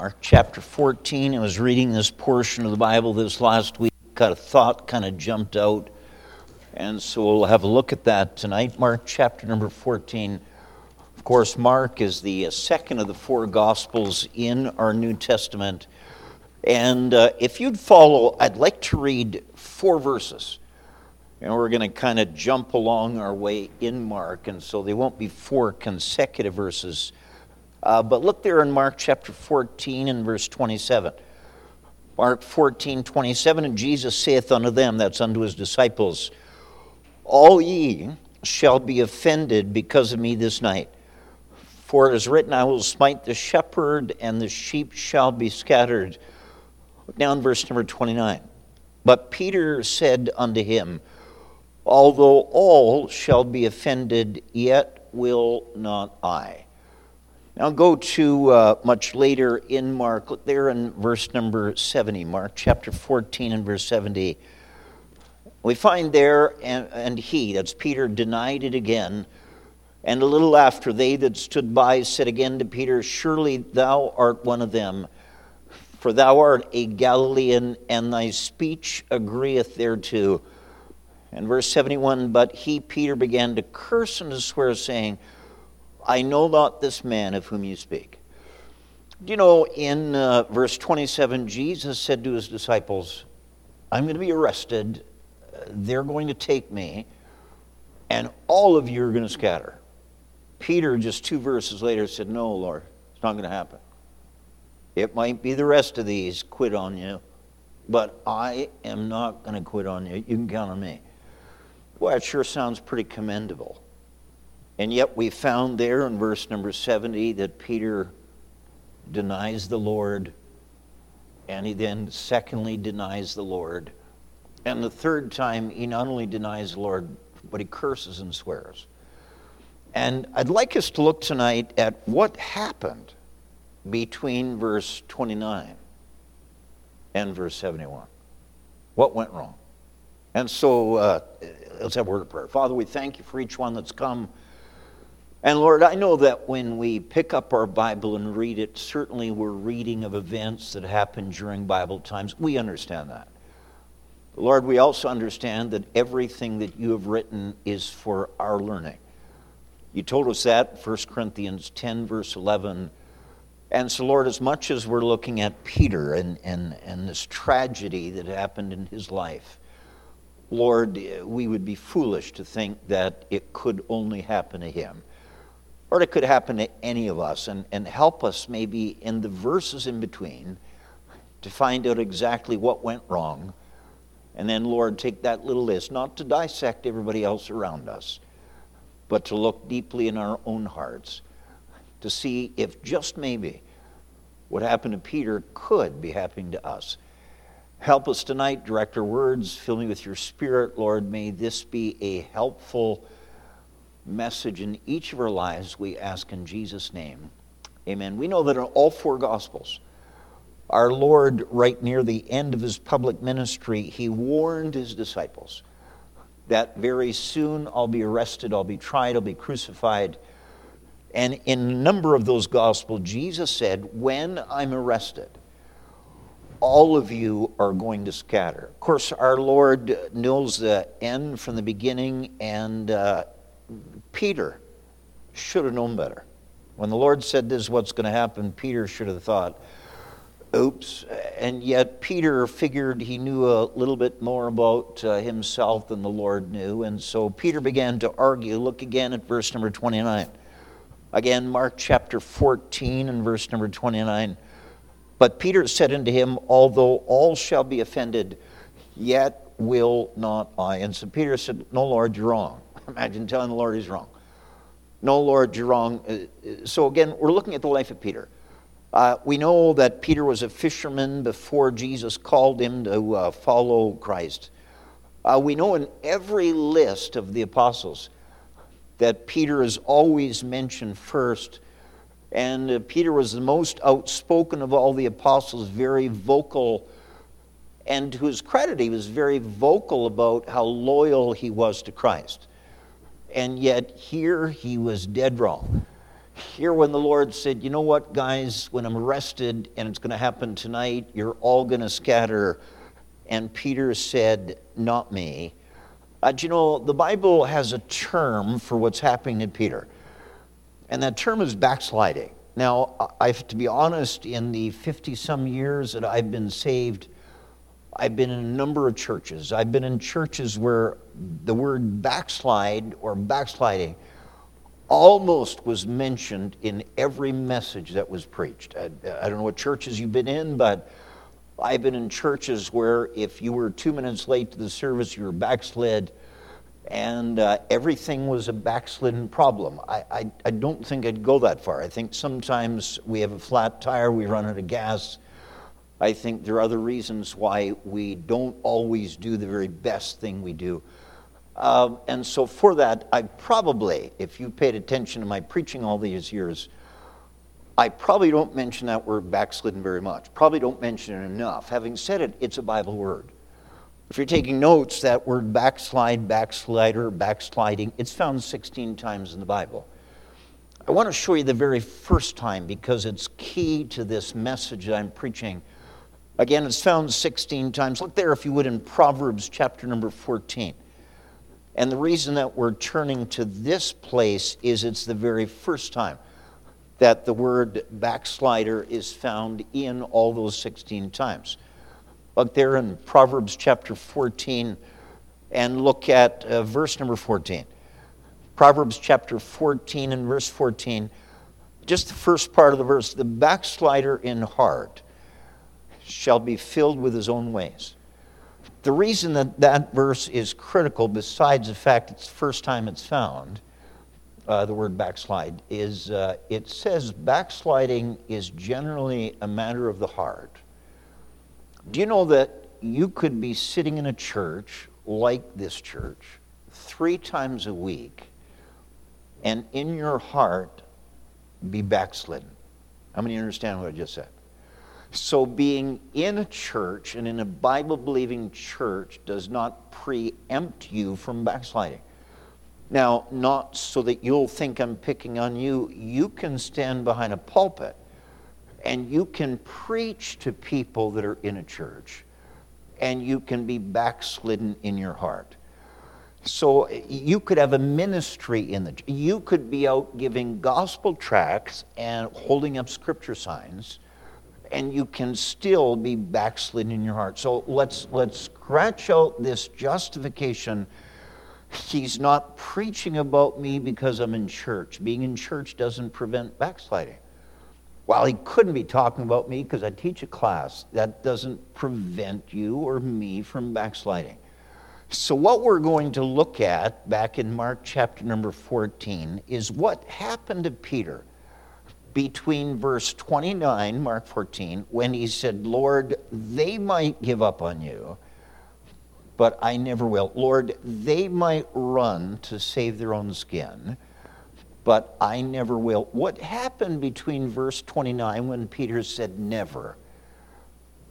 Mark chapter 14. I was reading this portion of the Bible this last week. Got a thought kind of jumped out. And so we'll have a look at that tonight. Mark chapter number 14. Of course, Mark is the second of the four Gospels in our New Testament. And uh, if you'd follow, I'd like to read four verses. And we're going to kind of jump along our way in Mark. And so they won't be four consecutive verses uh, but look there in Mark chapter 14 and verse 27. Mark 14, 27, and Jesus saith unto them, that's unto his disciples, All ye shall be offended because of me this night. For it is written, I will smite the shepherd, and the sheep shall be scattered. Now in verse number 29. But Peter said unto him, Although all shall be offended, yet will not I. Now go to uh, much later in Mark. Look there in verse number 70, Mark chapter 14 and verse 70. We find there, and, and he, that's Peter, denied it again. And a little after, they that stood by said again to Peter, Surely thou art one of them, for thou art a Galilean, and thy speech agreeth thereto. And verse 71 But he, Peter, began to curse and to swear, saying, I know not this man of whom you speak. You know, in uh, verse 27, Jesus said to his disciples, I'm going to be arrested. They're going to take me, and all of you are going to scatter. Peter, just two verses later, said, No, Lord, it's not going to happen. It might be the rest of these quit on you, but I am not going to quit on you. You can count on me. Well, it sure sounds pretty commendable. And yet we found there in verse number 70 that Peter denies the Lord, and he then secondly denies the Lord. And the third time, he not only denies the Lord, but he curses and swears. And I'd like us to look tonight at what happened between verse 29 and verse 71. What went wrong? And so uh, let's have a word of prayer. Father, we thank you for each one that's come and Lord, I know that when we pick up our Bible and read it, certainly we're reading of events that happened during Bible times. We understand that. Lord, we also understand that everything that you have written is for our learning. You told us that, 1 Corinthians 10, verse 11. And so, Lord, as much as we're looking at Peter and, and, and this tragedy that happened in his life, Lord, we would be foolish to think that it could only happen to him or it could happen to any of us, and, and help us maybe in the verses in between to find out exactly what went wrong. And then, Lord, take that little list, not to dissect everybody else around us, but to look deeply in our own hearts to see if just maybe what happened to Peter could be happening to us. Help us tonight, direct our words, fill me with your spirit, Lord. May this be a helpful message in each of our lives, we ask in Jesus' name. Amen. We know that in all four Gospels, our Lord, right near the end of his public ministry, he warned his disciples that very soon I'll be arrested, I'll be tried, I'll be crucified. And in a number of those Gospels, Jesus said, When I'm arrested, all of you are going to scatter. Of course, our Lord knows the end from the beginning, and uh, Peter should have known better. When the Lord said this is what's going to happen, Peter should have thought, oops. And yet, Peter figured he knew a little bit more about uh, himself than the Lord knew. And so Peter began to argue. Look again at verse number 29. Again, Mark chapter 14 and verse number 29. But Peter said unto him, Although all shall be offended, yet will not I. And so Peter said, No, Lord, you're wrong. Imagine telling the Lord he's wrong. No, Lord, you're wrong. Uh, uh, so again, we're looking at the life of Peter. Uh, we know that Peter was a fisherman before Jesus called him to uh, follow Christ. Uh, we know in every list of the apostles that Peter is always mentioned first. And uh, Peter was the most outspoken of all the apostles, very vocal. And to his credit, he was very vocal about how loyal he was to Christ and yet here he was dead wrong. Here, when the Lord said, You know what, guys, when I'm arrested and it's going to happen tonight, you're all going to scatter. And Peter said, Not me. Uh, you know, the Bible has a term for what's happening to Peter, and that term is backsliding. Now, I have to be honest, in the 50 some years that I've been saved, I've been in a number of churches. I've been in churches where the word backslide or backsliding almost was mentioned in every message that was preached. I, I, don't know what churches you've been in, but I've been in churches where if you were two minutes late to the service, you were backslid and uh, everything was a backslidden problem. I, I, I, don't think I'd go that far. I think sometimes we have a flat tire, we run out of gas. I think there are other reasons why we don't always do the very best thing we do. Uh, and so, for that, I probably, if you paid attention to my preaching all these years, I probably don't mention that word backslidden very much. Probably don't mention it enough. Having said it, it's a Bible word. If you're taking notes, that word backslide, backslider, backsliding, it's found 16 times in the Bible. I want to show you the very first time because it's key to this message that I'm preaching. Again, it's found 16 times. Look there, if you would, in Proverbs chapter number 14. And the reason that we're turning to this place is it's the very first time that the word backslider is found in all those 16 times. Look there in Proverbs chapter 14 and look at uh, verse number 14. Proverbs chapter 14 and verse 14, just the first part of the verse the backslider in heart shall be filled with his own ways. The reason that that verse is critical, besides the fact it's the first time it's found, uh, the word backslide, is uh, it says backsliding is generally a matter of the heart. Do you know that you could be sitting in a church like this church three times a week and in your heart be backslidden? How many understand what I just said? So, being in a church and in a Bible believing church does not preempt you from backsliding. Now, not so that you'll think I'm picking on you, you can stand behind a pulpit and you can preach to people that are in a church, and you can be backslidden in your heart. So you could have a ministry in the you could be out giving gospel tracts and holding up scripture signs and you can still be backslidden in your heart. So let's let's scratch out this justification. He's not preaching about me because I'm in church. Being in church doesn't prevent backsliding. While he couldn't be talking about me because I teach a class, that doesn't prevent you or me from backsliding. So, what we're going to look at back in Mark chapter number 14 is what happened to Peter between verse 29, Mark 14, when he said, Lord, they might give up on you, but I never will. Lord, they might run to save their own skin but I never will. What happened between verse 29 when Peter said never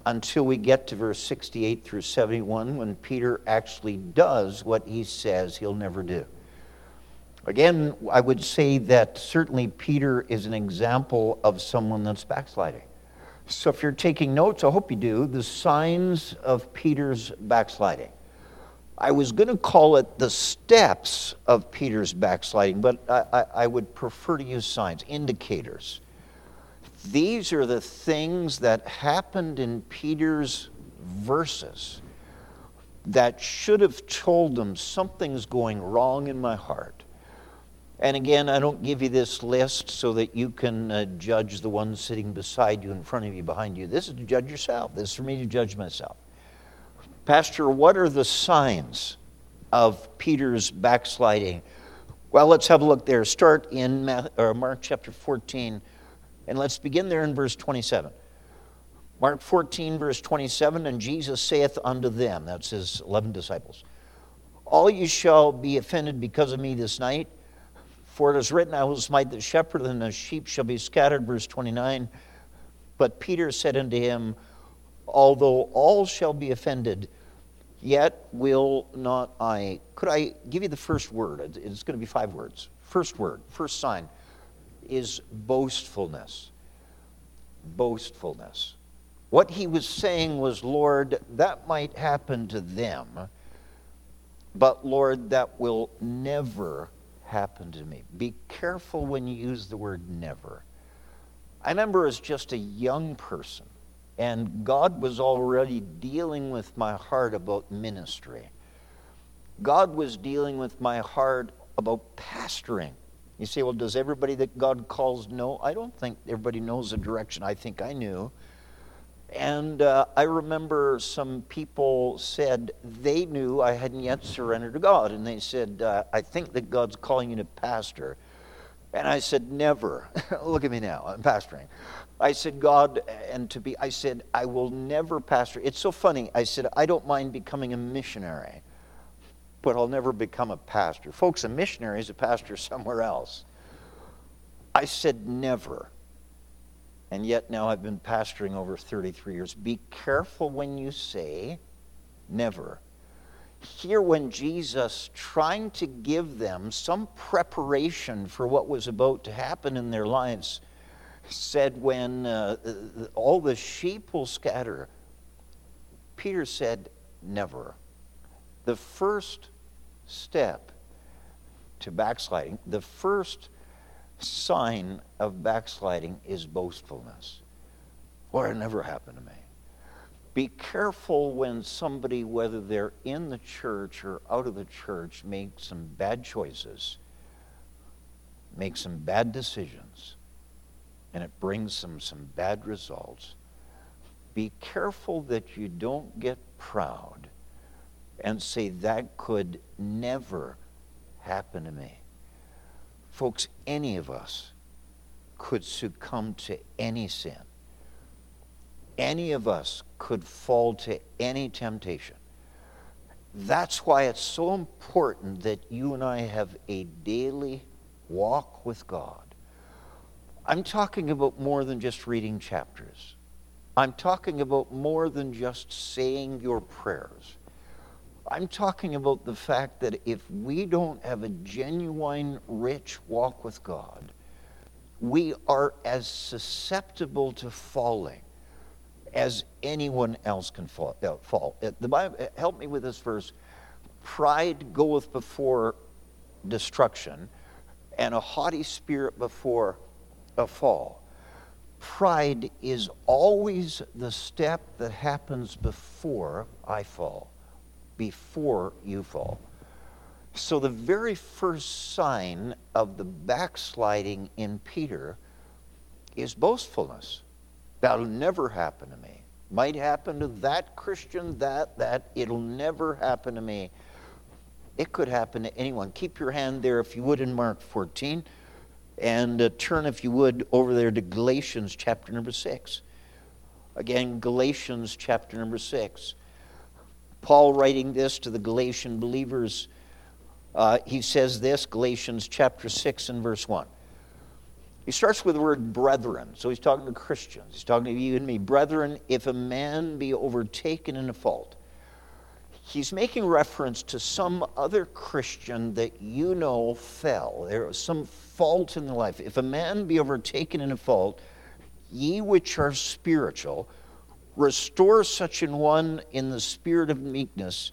until we get to verse 68 through 71 when Peter actually does what he says he'll never do? Again, I would say that certainly Peter is an example of someone that's backsliding. So if you're taking notes, I hope you do, the signs of Peter's backsliding. I was going to call it the steps of Peter's backsliding, but I, I, I, would prefer to use signs, indicators. These are the things that happened in Peter's verses that should have told him something's going wrong in my heart. And again, I don't give you this list so that you can uh, judge the one sitting beside you, in front of you, behind you. This is to judge yourself. This is for me to judge myself. Pastor, what are the signs of Peter's backsliding? Well, let's have a look there. Start in Mark chapter 14, and let's begin there in verse 27. Mark 14, verse 27, and Jesus saith unto them, that's his 11 disciples, All ye shall be offended because of me this night, for it is written, I will smite the shepherd, and the sheep shall be scattered. Verse 29. But Peter said unto him, Although all shall be offended, Yet will not I. Could I give you the first word? It's going to be five words. First word, first sign. is boastfulness. Boastfulness. What he was saying was, Lord, that might happen to them, but Lord, that will never happen to me. Be careful when you use the word never. I remember as just a young person, and God was already dealing with my heart about ministry. God was dealing with my heart about pastoring. You say, well, does everybody that God calls know? I don't think everybody knows the direction I think I knew. And uh, I remember some people said they knew I hadn't yet surrendered to God. And they said, uh, I think that God's calling you to pastor. And I said, never. Look at me now, I'm pastoring. I said, God, and to be, I said, I will never pastor. It's so funny. I said, I don't mind becoming a missionary, but I'll never become a pastor. Folks, a missionary is a pastor somewhere else. I said, never and yet now I've been pastoring over 33 years. Be careful when you say never. Here, when Jesus, trying to give them some preparation for what was about to happen in their lives, said, When uh, all the sheep will scatter, Peter said, Never. The first step to backsliding, the first sign of backsliding is boastfulness. Or it never happened to me. Be careful when somebody, whether they're in the church or out of the church, makes some bad choices, makes some bad decisions, and it brings them some bad results. Be careful that you don't get proud and say, that could never happen to me. Folks, any of us could succumb to any sin. Any of us could fall to any temptation. That's why it's so important that you and I have a daily walk with God. I'm talking about more than just reading chapters. I'm talking about more than just saying your prayers. I'm talking about the fact that if we don't have a genuine, rich walk with God, we are as susceptible to falling as anyone else can fall. Uh, fall. Uh, the Bible, uh, help me with this verse. Pride goeth before destruction, and a haughty spirit before a fall. Pride is always the step that happens before I fall before you fall. So, the very first sign of the backsliding in Peter is boastfulness. That'll never happen to me. Might happen to that Christian, that, that. It'll never happen to me. It could happen to anyone. Keep your hand there, if you would, in Mark 14. And uh, turn, if you would, over there to Galatians chapter number 6. Again, Galatians chapter number 6. Paul, writing this to the Galatian believers, uh, he says this Galatians chapter 6 and verse 1. He starts with the word brethren. So he's talking to Christians. He's talking to you and me. Brethren, if a man be overtaken in a fault, he's making reference to some other Christian that you know fell. There was some fault in their life. If a man be overtaken in a fault, ye which are spiritual, Restore such an one in the spirit of meekness.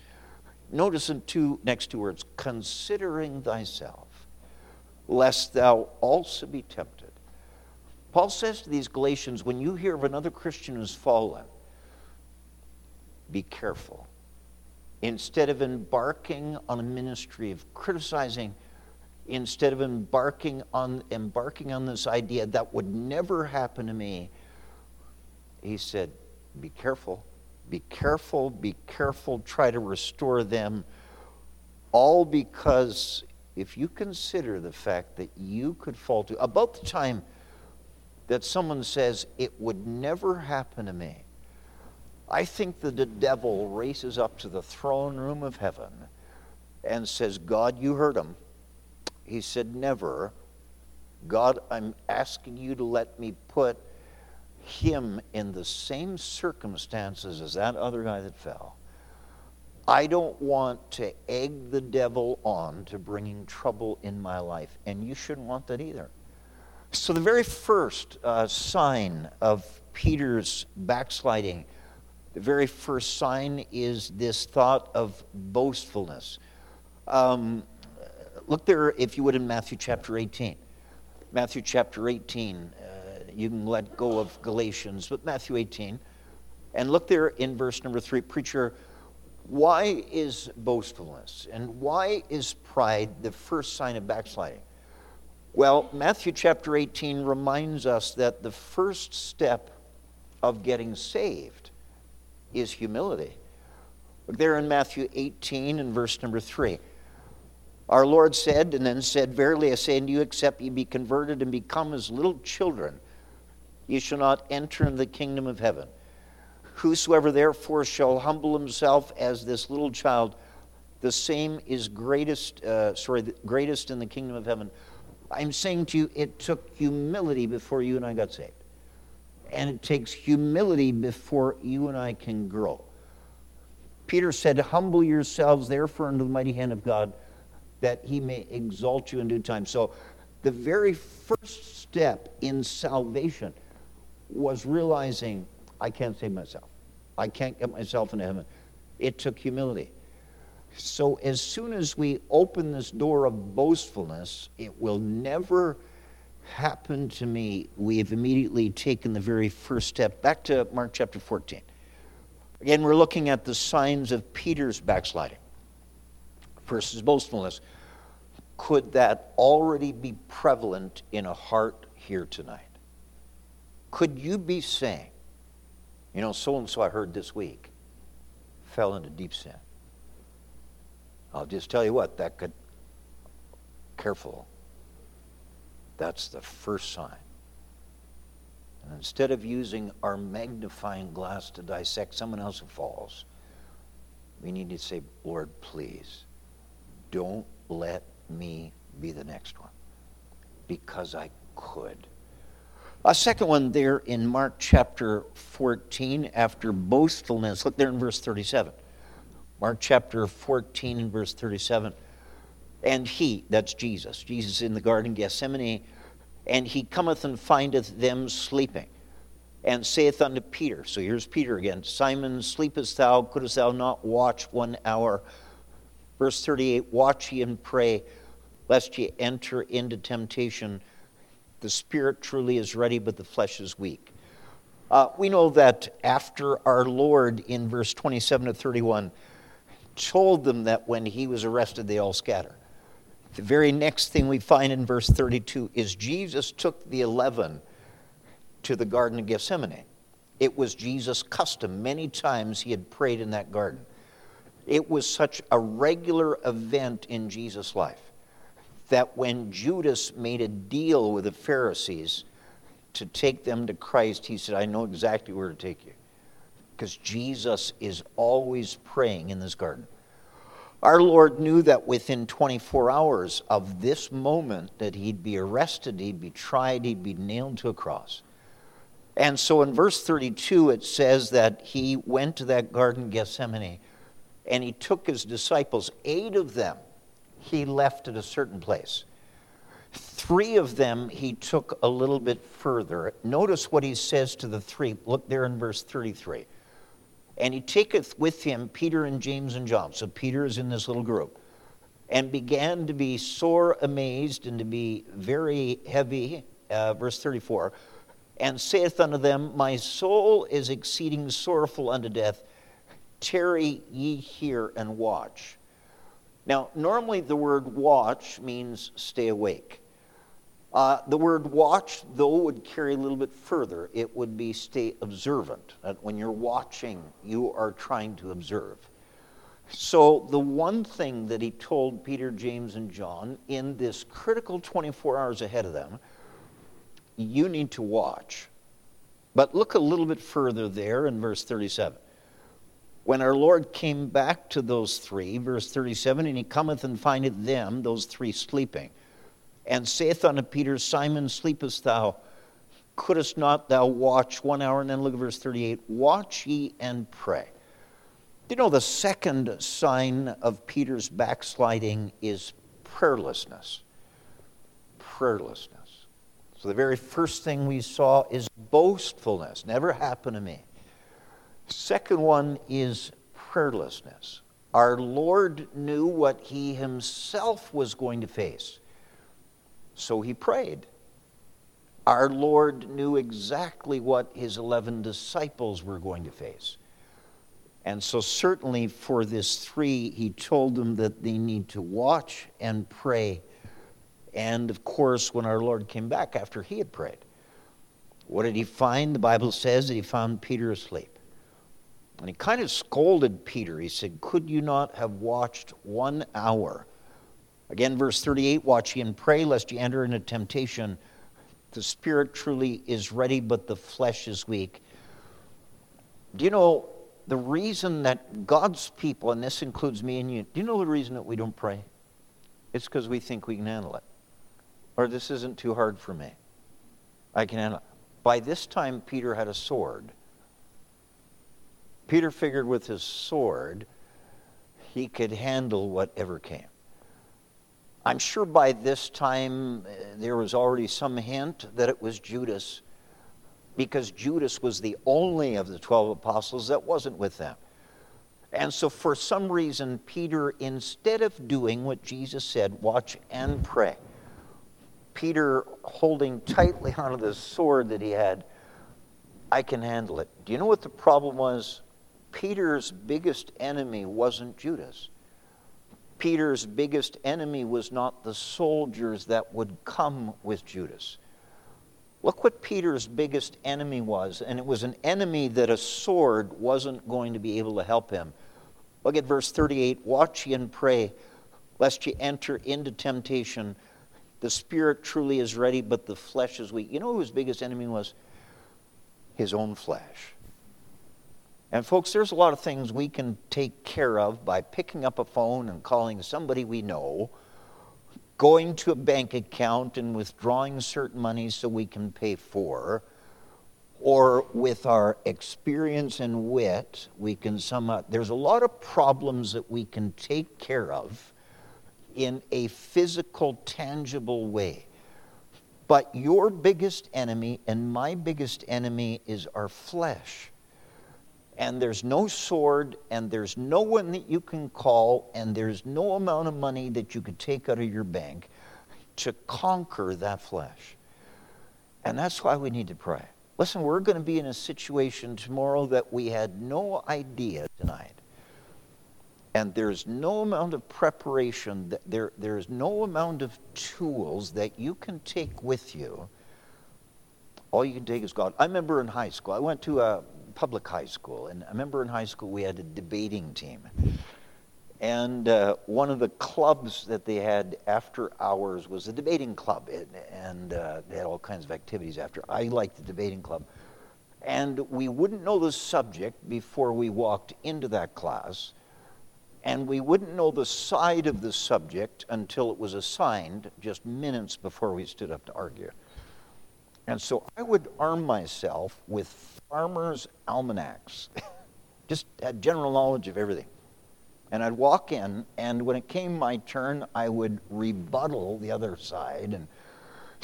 Notice in two next two words, considering thyself, lest thou also be tempted. Paul says to these Galatians, when you hear of another Christian who's fallen, be careful. Instead of embarking on a ministry of criticizing, instead of embarking on embarking on this idea that would never happen to me, he said, be careful. Be careful, be careful, try to restore them. All because if you consider the fact that you could fall to, about the time that someone says, it would never happen to me, I think that the devil races up to the throne room of heaven and says, God, you heard him. He said, never. God, I'm asking you to let me put him in the same circumstances as that other guy that fell. I don't want to egg the devil on to bringing trouble in my life, and you shouldn't want that either. So, the very first uh, sign of Peter's backsliding, the very first sign is this thought of boastfulness. Um, look there, if you would, in Matthew chapter 18. Matthew chapter 18. You can let go of Galatians, but Matthew 18. And look there in verse number 3. Preacher, why is boastfulness and why is pride the first sign of backsliding? Well, Matthew chapter 18 reminds us that the first step of getting saved is humility. Look there in Matthew 18 and verse number 3. Our Lord said, and then said, Verily I say unto you, except ye be converted and become as little children, ye shall not enter into the kingdom of heaven. Whosoever therefore shall humble himself as this little child, the same is greatest, uh, sorry, greatest in the kingdom of heaven. I'm saying to you, it took humility before you and I got saved. And it takes humility before you and I can grow. Peter said, Humble yourselves therefore under the mighty hand of God, that he may exalt you in due time. So the very first step in salvation was realizing I can't save myself. I can't get myself into heaven. It took humility. So as soon as we open this door of boastfulness, it will never happen to me. We have immediately taken the very first step. Back to Mark chapter 14. Again, we're looking at the signs of Peter's backsliding. First is boastfulness. Could that already be prevalent in a heart here tonight? Could you be saying, you know, so and so I heard this week fell into deep sin. I'll just tell you what, that could, careful. That's the first sign. And instead of using our magnifying glass to dissect someone else who falls, we need to say, Lord, please, don't let me be the next one because I could. A second one there in Mark chapter 14, after boastfulness. Look there in verse 37. Mark chapter 14 and verse 37. And he, that's Jesus, Jesus in the Garden of Gethsemane, and he cometh and findeth them sleeping, and saith unto Peter, so here's Peter again, Simon, sleepest thou? Couldst thou not watch one hour? Verse 38 Watch ye and pray, lest ye enter into temptation. The spirit truly is ready, but the flesh is weak. Uh, we know that after our Lord, in verse 27 to 31, told them that when he was arrested, they all scatter. The very next thing we find in verse 32 is Jesus took the eleven to the Garden of Gethsemane. It was Jesus' custom. Many times he had prayed in that garden. It was such a regular event in Jesus' life that when Judas made a deal with the Pharisees to take them to Christ, he said, I know exactly where to take you. Because Jesus is always praying in this garden. Our Lord knew that within 24 hours of this moment that he'd be arrested, he'd be tried, he'd be nailed to a cross. And so in verse 32 it says that he went to that garden Gethsemane and he took his disciples, eight of them he left at a certain place. Three of them he took a little bit further. Notice what he says to the three. Look there in verse 33. And he taketh with him Peter and James and John. So Peter is in this little group. And began to be sore amazed and to be very heavy. Uh, verse 34. And saith unto them, My soul is exceeding sorrowful unto death. Tarry ye here and watch. Now, normally the word watch means stay awake. Uh, the word watch, though, would carry a little bit further. It would be stay observant. That when you're watching, you are trying to observe. So, the one thing that he told Peter, James, and John in this critical 24 hours ahead of them, you need to watch. But look a little bit further there in verse 37. When our Lord came back to those three, verse 37, and he cometh and findeth them, those three, sleeping, and saith unto Peter, Simon, sleepest thou? Couldst not thou watch one hour? And then look at verse 38 Watch ye and pray. You know, the second sign of Peter's backsliding is prayerlessness. Prayerlessness. So the very first thing we saw is boastfulness. Never happened to me. Second one is prayerlessness. Our Lord knew what he himself was going to face, so he prayed. Our Lord knew exactly what his 11 disciples were going to face. And so, certainly for this three, he told them that they need to watch and pray. And of course, when our Lord came back after he had prayed, what did he find? The Bible says that he found Peter asleep. And he kind of scolded Peter. He said, Could you not have watched one hour? Again, verse 38 Watch ye and pray, lest ye enter into temptation. The spirit truly is ready, but the flesh is weak. Do you know the reason that God's people, and this includes me and you, do you know the reason that we don't pray? It's because we think we can handle it. Or this isn't too hard for me. I can handle it. By this time, Peter had a sword. Peter figured with his sword, he could handle whatever came. I'm sure by this time uh, there was already some hint that it was Judas, because Judas was the only of the 12 apostles that wasn't with them. And so, for some reason, Peter, instead of doing what Jesus said, watch and pray, Peter holding tightly onto the sword that he had, I can handle it. Do you know what the problem was? Peter's biggest enemy wasn't Judas. Peter's biggest enemy was not the soldiers that would come with Judas. Look what Peter's biggest enemy was, and it was an enemy that a sword wasn't going to be able to help him. Look at verse 38 Watch ye and pray, lest ye enter into temptation. The spirit truly is ready, but the flesh is weak. You know who his biggest enemy was? His own flesh. And, folks, there's a lot of things we can take care of by picking up a phone and calling somebody we know, going to a bank account and withdrawing certain money so we can pay for, or with our experience and wit, we can sum up. There's a lot of problems that we can take care of in a physical, tangible way. But your biggest enemy and my biggest enemy is our flesh and there's no sword, and there's no one that you can call, and there's no amount of money that you could take out of your bank to conquer that flesh. And that's why we need to pray. Listen, we're going to be in a situation tomorrow that we had no idea tonight. And there's no amount of preparation, that there, there's no amount of tools that you can take with you. All you can take is God. I remember in high school, I went to a public high school. And I remember in high school we had a debating team. And uh, one of the clubs that they had after hours was a debating club. And uh, they had all kinds of activities after. I liked the debating club. And we wouldn't know the subject before we walked into that class. And we wouldn't know the side of the subject until it was assigned just minutes before we stood up to argue. And so I would arm myself with farmers' almanacs, just had general knowledge of everything. And I'd walk in, and when it came my turn, I would rebuttal the other side and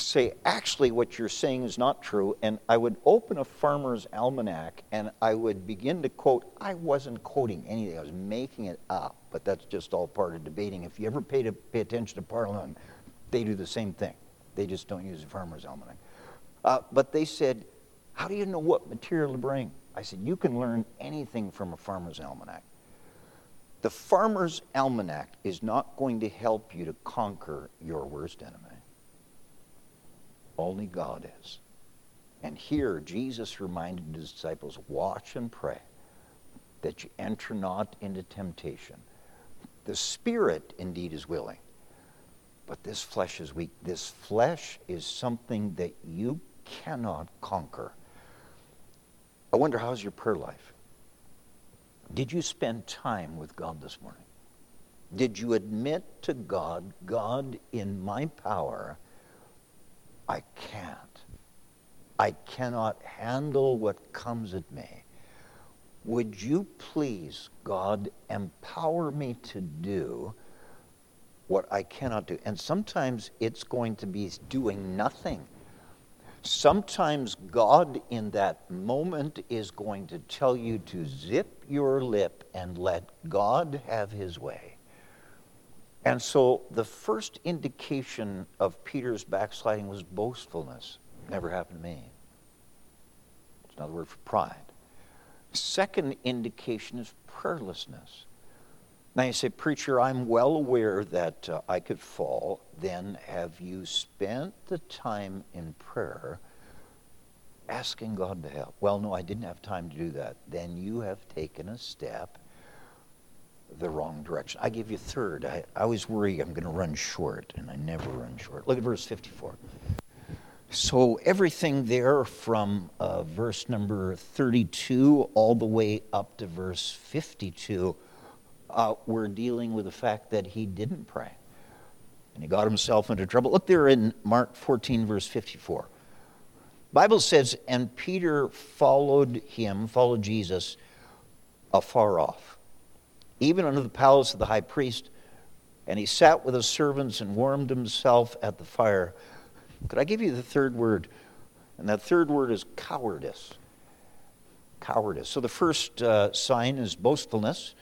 say, actually, what you're saying is not true. And I would open a farmer's almanac and I would begin to quote. I wasn't quoting anything, I was making it up, but that's just all part of debating. If you ever pay, to, pay attention to Parliament, they do the same thing. They just don't use a farmer's almanac. Uh, but they said, How do you know what material to bring? I said, You can learn anything from a farmer's almanac. The farmer's almanac is not going to help you to conquer your worst enemy. Only God is. And here, Jesus reminded his disciples watch and pray that you enter not into temptation. The spirit indeed is willing, but this flesh is weak. This flesh is something that you cannot conquer. I wonder how's your prayer life? Did you spend time with God this morning? Did you admit to God, God, in my power, I can't. I cannot handle what comes at me. Would you please, God, empower me to do what I cannot do? And sometimes it's going to be doing nothing Sometimes God, in that moment, is going to tell you to zip your lip and let God have his way. And so the first indication of Peter's backsliding was boastfulness. Never happened to me. It's another word for pride. Second indication is prayerlessness. Now you say, Preacher, I'm well aware that uh, I could fall. Then have you spent the time in prayer asking God to help? Well, no, I didn't have time to do that. Then you have taken a step the wrong direction. I give you third. I, I always worry I'm going to run short, and I never run short. Look at verse 54. So, everything there from uh, verse number 32 all the way up to verse 52, uh, we're dealing with the fact that he didn't pray. And he got himself into trouble. Look there in Mark 14, verse 54. Bible says, and Peter followed him, followed Jesus afar off even unto the palace of the high priest. And he sat with his servants and warmed himself at the fire. Could I give you the third word? And that third word is cowardice. Cowardice. So the first uh, sign is boastfulness.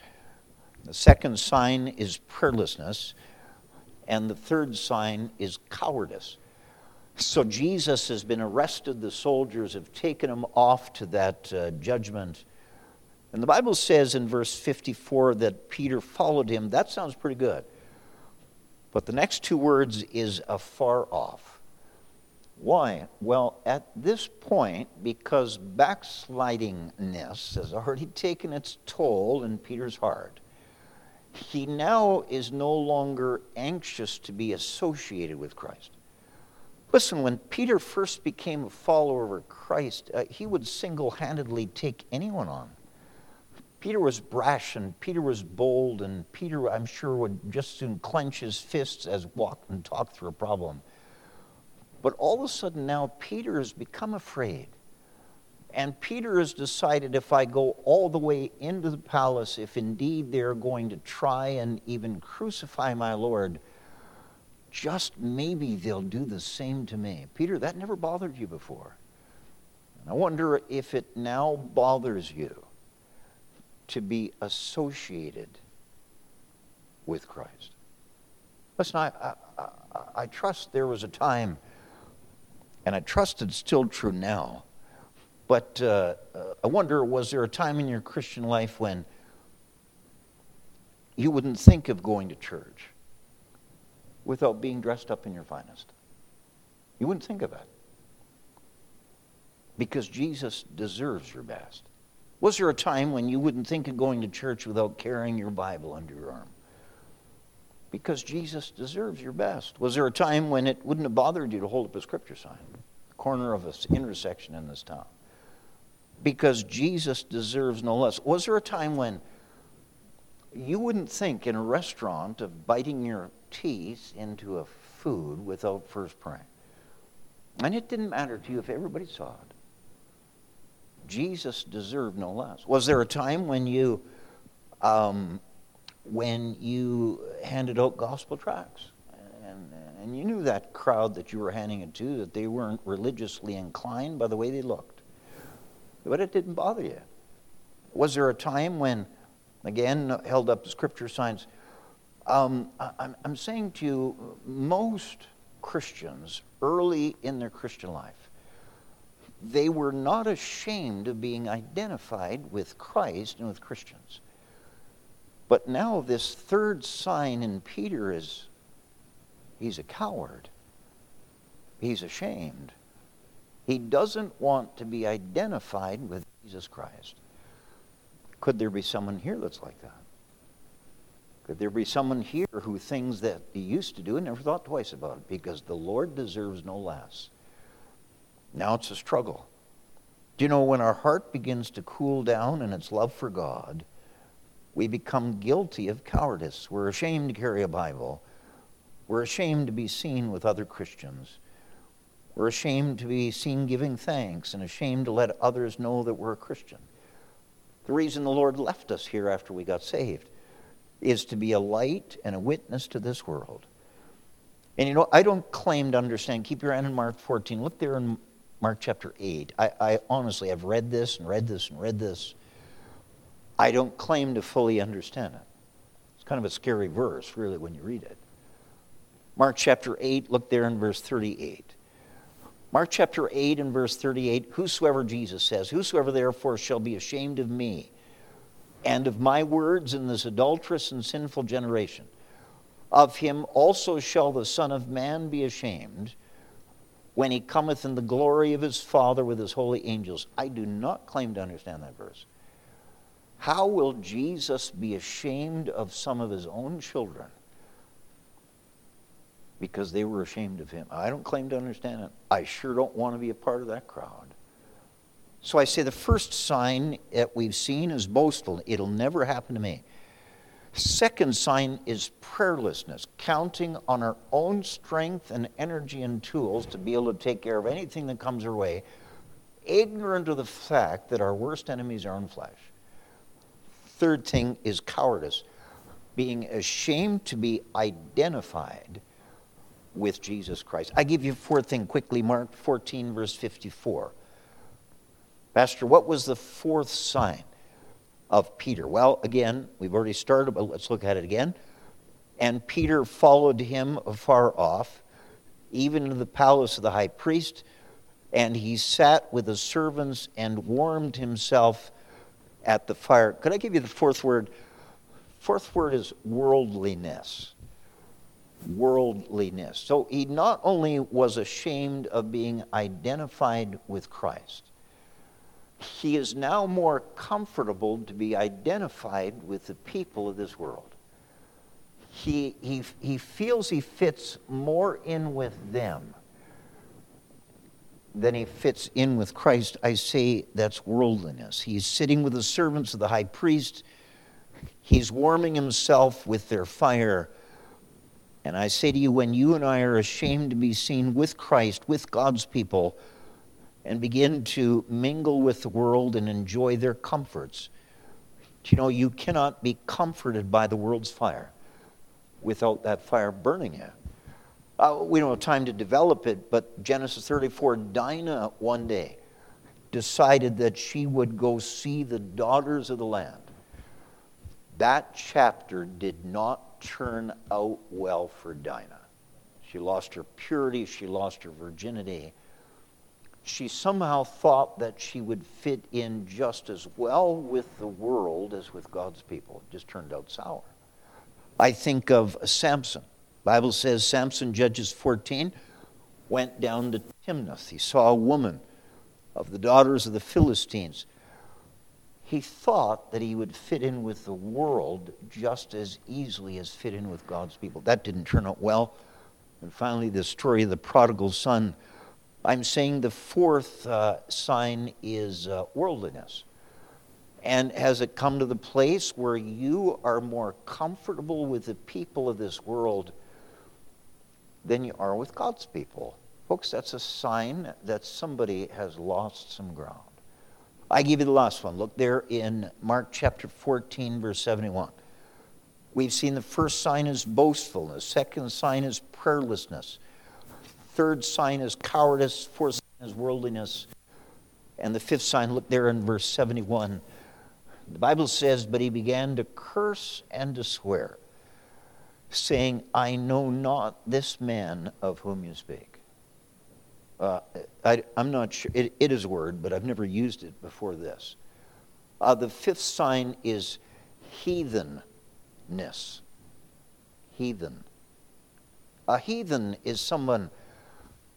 The second sign is prayerlessness. And the third sign is cowardice. So Jesus has been arrested. The soldiers have taken him off to that uh, judgment and the Bible says in verse 54 that Peter followed him. That sounds pretty good. But the next two words is afar off. Why? Well, at this point, because backslidingness has already taken its toll in Peter's heart, he now is no longer anxious to be associated with Christ. Listen, when Peter first became a follower of Christ, uh, he would single handedly take anyone on. Peter was brash and Peter was bold, and Peter, I'm sure, would just soon clench his fists as walk and talk through a problem. But all of a sudden now, Peter has become afraid. And Peter has decided if I go all the way into the palace, if indeed they're going to try and even crucify my Lord, just maybe they'll do the same to me. Peter, that never bothered you before. And I wonder if it now bothers you to be associated with Christ. Listen, I, I, I, I, trust there was a time, and I trust it's still true now, but uh, uh, I wonder was there a time in your Christian life when you wouldn't think of going to church without being dressed up in your finest? You wouldn't think of it. Because Jesus deserves your best. Was there a time when you wouldn't think of going to church without carrying your Bible under your arm? Because Jesus deserves your best. Was there a time when it wouldn't have bothered you to hold up a scripture sign, corner of an intersection in this town? Because Jesus deserves no less. Was there a time when you wouldn't think in a restaurant of biting your teeth into a food without first praying? And it didn't matter to you if everybody saw it. Jesus deserved no less. Was there a time when you, um, when you handed out gospel tracts? And, and you knew that crowd that you were handing it to, that they weren't religiously inclined by the way they looked. But it didn't bother you. Was there a time when, again, held up the scripture signs? Um, I'm, I'm saying to you, most Christians early in their Christian life they were not ashamed of being identified with Christ and with Christians. But now, this third sign in Peter is he's a coward. He's ashamed. He doesn't want to be identified with Jesus Christ. Could there be someone here that's like that? Could there be someone here who things that he used to do and never thought twice about it because the Lord deserves no less? Now it's a struggle. Do you know when our heart begins to cool down in its love for God, we become guilty of cowardice. We're ashamed to carry a Bible. We're ashamed to be seen with other Christians. We're ashamed to be seen giving thanks and ashamed to let others know that we're a Christian. The reason the Lord left us here after we got saved is to be a light and a witness to this world. And you know, I don't claim to understand. Keep your hand in Mark 14. Look there in Mark chapter 8. I, I honestly have read this and read this and read this. I don't claim to fully understand it. It's kind of a scary verse, really, when you read it. Mark chapter 8, look there in verse 38. Mark chapter 8 and verse 38 Whosoever, Jesus says, Whosoever therefore shall be ashamed of me and of my words in this adulterous and sinful generation, of him also shall the Son of Man be ashamed when he cometh in the glory of his Father with his holy angels. I do not claim to understand that verse. How will Jesus be ashamed of some of his own children? Because they were ashamed of him. I don't claim to understand it. I sure don't want to be a part of that crowd. So I say the first sign that we've seen is boastful. It'll never happen to me. Second sign is prayerlessness, counting on our own strength and energy and tools to be able to take care of anything that comes our way, ignorant of the fact that our worst enemies are in flesh. Third thing is cowardice, being ashamed to be identified with Jesus Christ. I give you fourth thing quickly, Mark 14, verse 54. Pastor, what was the fourth sign of Peter? Well, again, we've already started, but let's look at it again. And Peter followed him afar off, even to the palace of the high priest, and he sat with the servants and warmed himself at the fire. Could I give you the fourth word? Fourth word is worldliness. Worldliness. So he not only was ashamed of being identified with Christ, he is now more comfortable to be identified with the people of this world. He, he, he feels he fits more in with them than he fits in with Christ. I say that's worldliness. He's sitting with the servants of the high priest, he's warming himself with their fire. And I say to you, when you and I are ashamed to be seen with Christ, with God's people, and begin to mingle with the world and enjoy their comforts. You know, you cannot be comforted by the world's fire without that fire burning you. Uh, we don't have time to develop it, but Genesis 34, Dinah one day decided that she would go see the daughters of the land. That chapter did not turn out well for Dinah. She lost her purity, she lost her virginity she somehow thought that she would fit in just as well with the world as with God's people. It just turned out sour. I think of Samson. Bible says Samson, Judges 14, went down to Timnath. He saw a woman of the daughters of the Philistines. He thought that he would fit in with the world just as easily as fit in with God's people. That didn't turn out well. And finally, the story of the prodigal son I'm saying the fourth uh, sign is uh, worldliness. And has it come to the place where you are more comfortable with the people of this world than you are with God's people? Folks, that's a sign that somebody has lost some ground. I give you the last one. Look there in Mark chapter 14, verse 71. We've seen the first sign is boastfulness, second sign is prayerlessness. Third sign is cowardice. Fourth sign is worldliness. And the fifth sign, look there in verse 71. The Bible says, But he began to curse and to swear, saying, I know not this man of whom you speak. Uh, I, am not sure. It, it is a word, but I've never used it before this. Uh, the fifth sign is heathenness. Heathen. A heathen is someone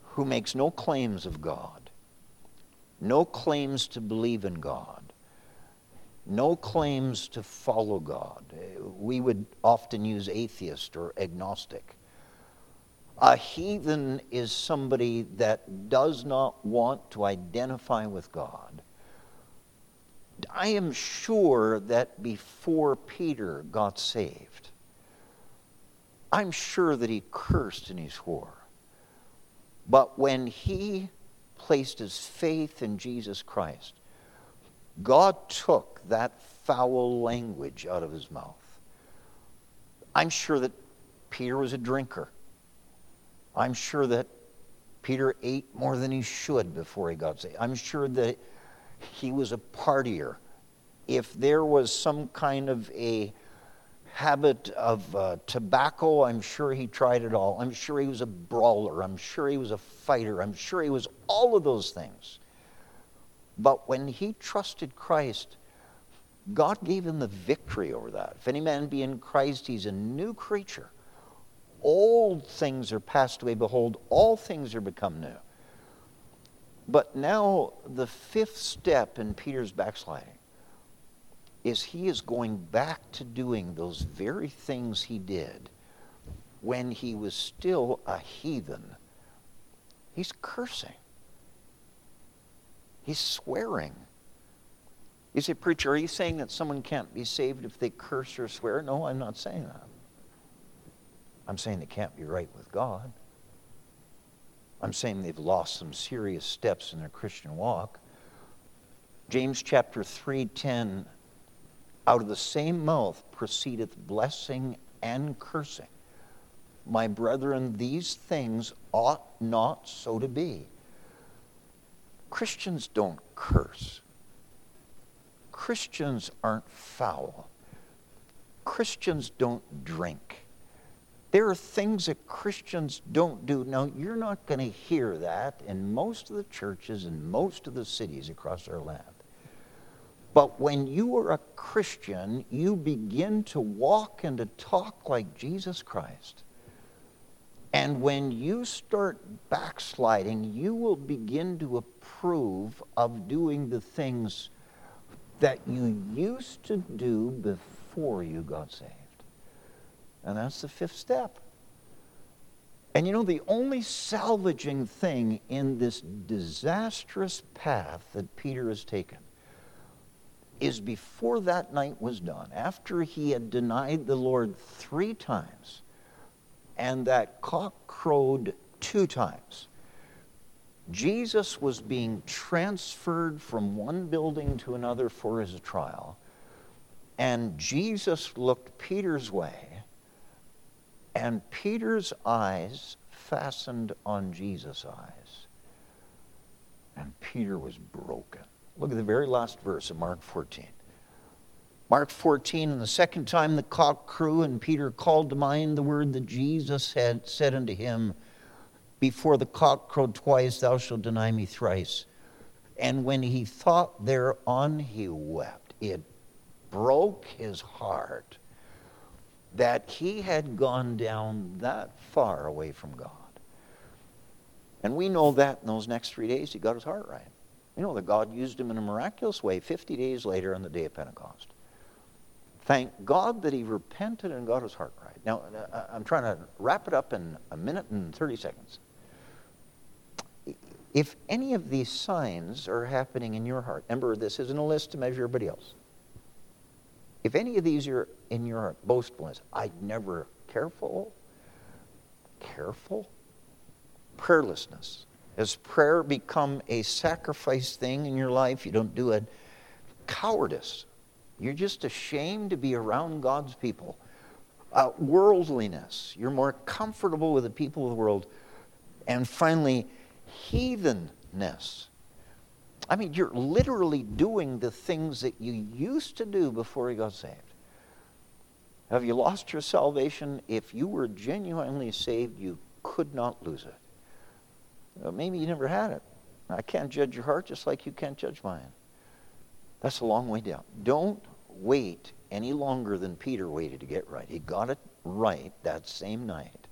who makes no claims of God, no claims to believe in God, no claims to follow God. We would often use atheist or agnostic. A heathen is somebody that does not want to identify with God. I am sure that before Peter got saved, I'm sure that he cursed and he swore. But when he placed his faith in Jesus Christ, God took that foul language out of his mouth. I'm sure that Peter was a drinker. I'm sure that Peter ate more than he should before he got saved. I'm sure that he was a partier. If there was some kind of a habit of uh, tobacco, I'm sure he tried it all. I'm sure he was a brawler. I'm sure he was a fighter. I'm sure he was all of those things. But when he trusted Christ, God gave him the victory over that. If any man be in Christ, he's a new creature. Old things are passed away. Behold, all things are become new. But now, the fifth step in Peter's backsliding is he is going back to doing those very things he did when he was still a heathen. He's cursing, he's swearing. You say, Preacher, are you saying that someone can't be saved if they curse or swear? No, I'm not saying that. I'm saying they can't be right with God. I'm saying they've lost some serious steps in their Christian walk. James chapter 3:10 out of the same mouth proceedeth blessing and cursing. My brethren, these things ought not so to be. Christians don't curse. Christians aren't foul. Christians don't drink. There are things that Christians don't do. Now, you're not going to hear that in most of the churches in most of the cities across our land. But when you are a Christian, you begin to walk and to talk like Jesus Christ. And when you start backsliding, you will begin to approve of doing the things that you used to do before you got saved. And that's the fifth step. And you know, the only salvaging thing in this disastrous path that Peter has taken is before that night was done, after he had denied the Lord three times, and that cock crowed two times, Jesus was being transferred from one building to another for his trial. And Jesus looked Peter's way, and Peter's eyes fastened on Jesus' eyes. And Peter was broken. Look at the very last verse of Mark 14. Mark 14, and the second time the cock crew, and Peter called to mind the word that Jesus had said unto him, Before the cock crowed twice, thou shalt deny me thrice. And when he thought thereon, he wept. It broke his heart that he had gone down that far away from God. And we know that in those next three days, he got his heart right. You know that God used him in a miraculous way 50 days later on the day of Pentecost. Thank God that he repented and got his heart right. Now, uh, uh, I'm trying to wrap it up in a minute and 30 seconds. If any of these signs are happening in your heart, remember, this isn't a list to measure everybody else. If any of these are in your boastfulness, I'd never, careful, careful, prayerlessness, has prayer become a sacrifice thing in your life? You don't do it. Cowardice. You're just ashamed to be around God's people. Uh, worldliness. You're more comfortable with the people of the world. And finally, heathenness. I mean, you're literally doing the things that you used to do before you got saved. Have you lost your salvation? If you were genuinely saved, you could not lose it. Well, maybe you never had it. I can't judge your heart just like you can't judge mine. That's a long way down. Don't wait any longer than Peter waited to get right. He got it right that same night.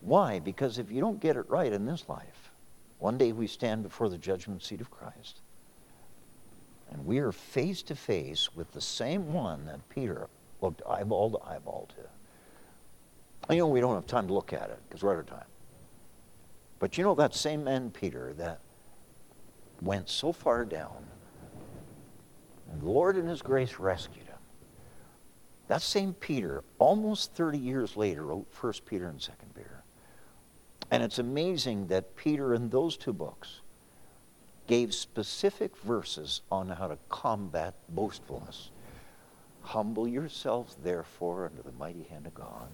Why? Because if you don't get it right in this life, one day we stand before the judgment seat of Christ. And we are face to face with the same one that Peter looked eyeball to eyeball to. I know we don't have time to look at it because we're out of time. But you know that same man, Peter, that went so far down, and the Lord in his grace rescued him. That same Peter, almost 30 years later, wrote 1 Peter and 2 Peter. And it's amazing that Peter, in those two books, gave specific verses on how to combat boastfulness. Humble yourselves, therefore, under the mighty hand of God.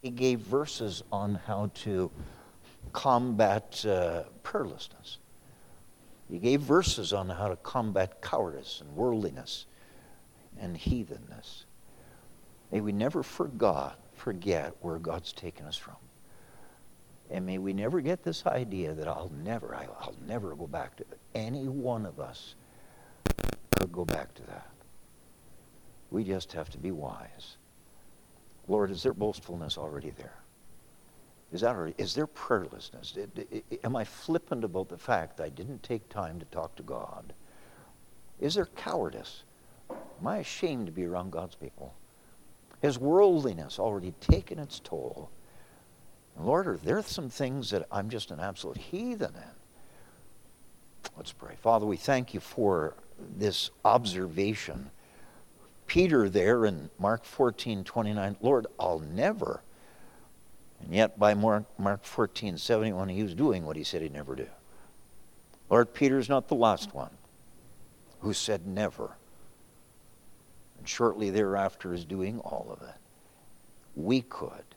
He gave verses on how to combat uh, prayerlessness. He gave verses on how to combat cowardice and worldliness and heathenness. May we never forgot, forget where God's taken us from. And may we never get this idea that I'll never, I'll never go back to. Any one of us could go back to that. We just have to be wise. Lord, is there boastfulness already there? Is that already, is there prayerlessness? Am I flippant about the fact that I didn't take time to talk to God? Is there cowardice? Am I ashamed to be around God's people? Has worldliness already taken its toll? Lord, there are some things that I'm just an absolute heathen in? Let's pray. Father, we thank you for this observation. Peter there in Mark 14, 29, Lord, I'll never. And yet by Mark, Mark 14, 71, he was doing what he said he'd never do. Lord, Peter's not the last one who said never. And shortly thereafter is doing all of it. We could